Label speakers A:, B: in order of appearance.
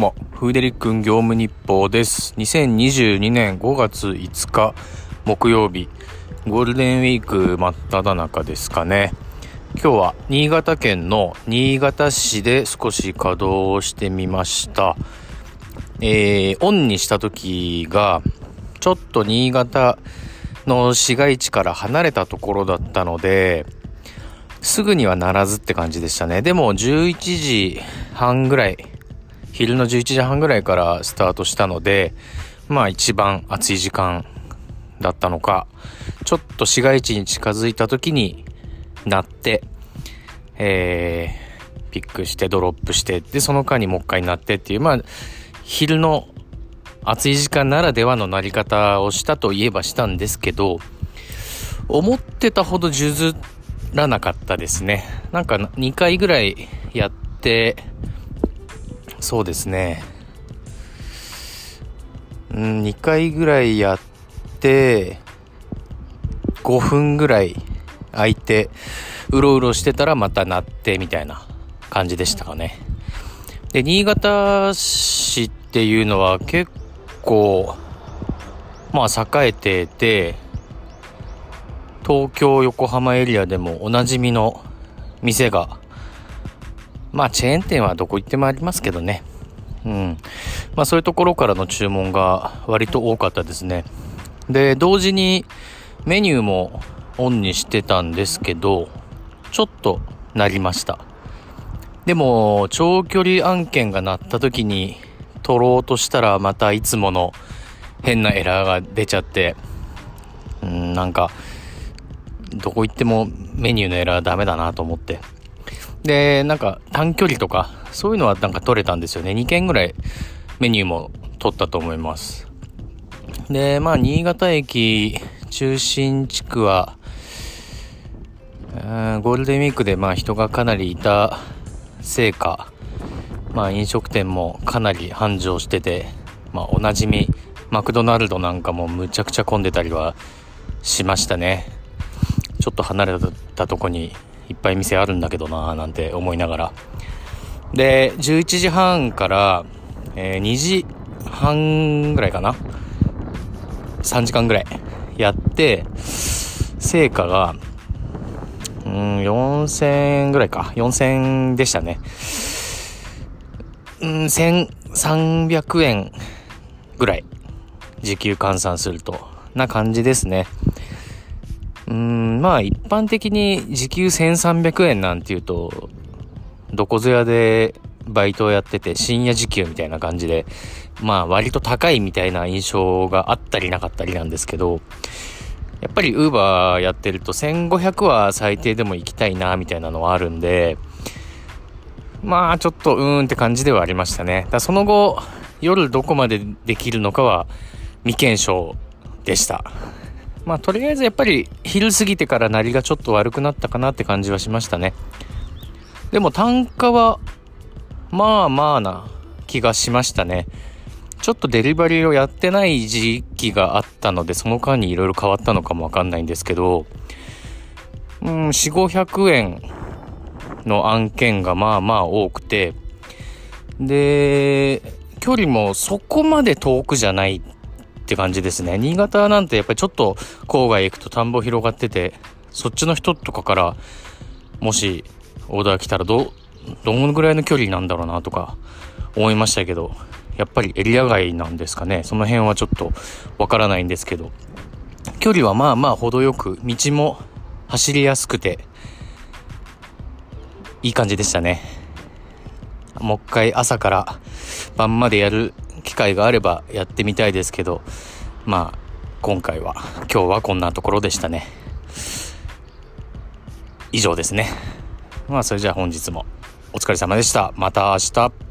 A: も、フーデリックン業務日報です。2022年5月5日木曜日、ゴールデンウィーク真っ只中ですかね。今日は新潟県の新潟市で少し稼働をしてみました。えー、オンにした時が、ちょっと新潟の市街地から離れたところだったので、すぐにはならずって感じでしたね。でも11時半ぐらい、昼の11時半ぐらいからスタートしたので、まあ一番暑い時間だったのか、ちょっと市街地に近づいた時になって、えー、ピックしてドロップして、で、その間にもう一回なってっていう、まあ、昼の暑い時間ならではのなり方をしたといえばしたんですけど、思ってたほど数珠らなかったですね。なんか2回ぐらいやって、そうですね。うん、2回ぐらいやって、5分ぐらい空いて、うろうろしてたらまた鳴ってみたいな感じでしたかね。で、新潟市っていうのは結構、まあ栄えてて、東京、横浜エリアでもおなじみの店が、まあチェーン店はどこ行ってもありますけどね。うん。まあそういうところからの注文が割と多かったですね。で、同時にメニューもオンにしてたんですけど、ちょっとなりました。でも、長距離案件が鳴った時に取ろうとしたらまたいつもの変なエラーが出ちゃって、うん、なんか、どこ行ってもメニューのエラーダメだなと思って。で、なんか短距離とか、そういうのはなんか取れたんですよね。2件ぐらいメニューも取ったと思います。で、まあ、新潟駅中心地区は、ゴールデンウィークでまあ人がかなりいたせいか、まあ飲食店もかなり繁盛してて、まあおなじみマクドナルドなんかもむちゃくちゃ混んでたりはしましたね。ちょっと離れたとこにいっぱい店あるんだけどなぁなんて思いながら。で、11時半から、えー2時半ぐらいかな ?3 時間ぐらいやって、成果が、うん、4000円ぐらいか。4000円でしたね。うん、1300円ぐらい。時給換算すると。な感じですね。うん、まあ一般的に時給1300円なんていうと、どこぞやでバイトをやってて深夜時給みたいな感じで、まあ割と高いみたいな印象があったりなかったりなんですけど、やっぱりウーバーやってると1500は最低でも行きたいなみたいなのはあるんで、まあちょっとうーんって感じではありましたね。だその後、夜どこまでできるのかは未検証でした。まあとりあえずやっぱり昼過ぎてから鳴りがちょっと悪くなったかなって感じはしましたね。でも単価はまあまあな気がしましたね。ちょっとデリバリーをやってない時期があったので、その間にいろいろ変わったのかもわかんないんですけど、うん、4、500円の案件がまあまあ多くて、で、距離もそこまで遠くじゃないって感じですね。新潟なんてやっぱりちょっと郊外行くと田んぼ広がってて、そっちの人とかから、もしオーダー来たらど、どのぐらいの距離なんだろうなとか思いましたけど、やっぱりエリア外なんですかね。その辺はちょっとわからないんですけど、距離はまあまあ程よく、道も走りやすくて、いい感じでしたね。もう一回朝から晩までやる機会があればやってみたいですけど、まあ、今回は、今日はこんなところでしたね。以上ですね。まあ、それじゃあ本日もお疲れ様でした。また明日。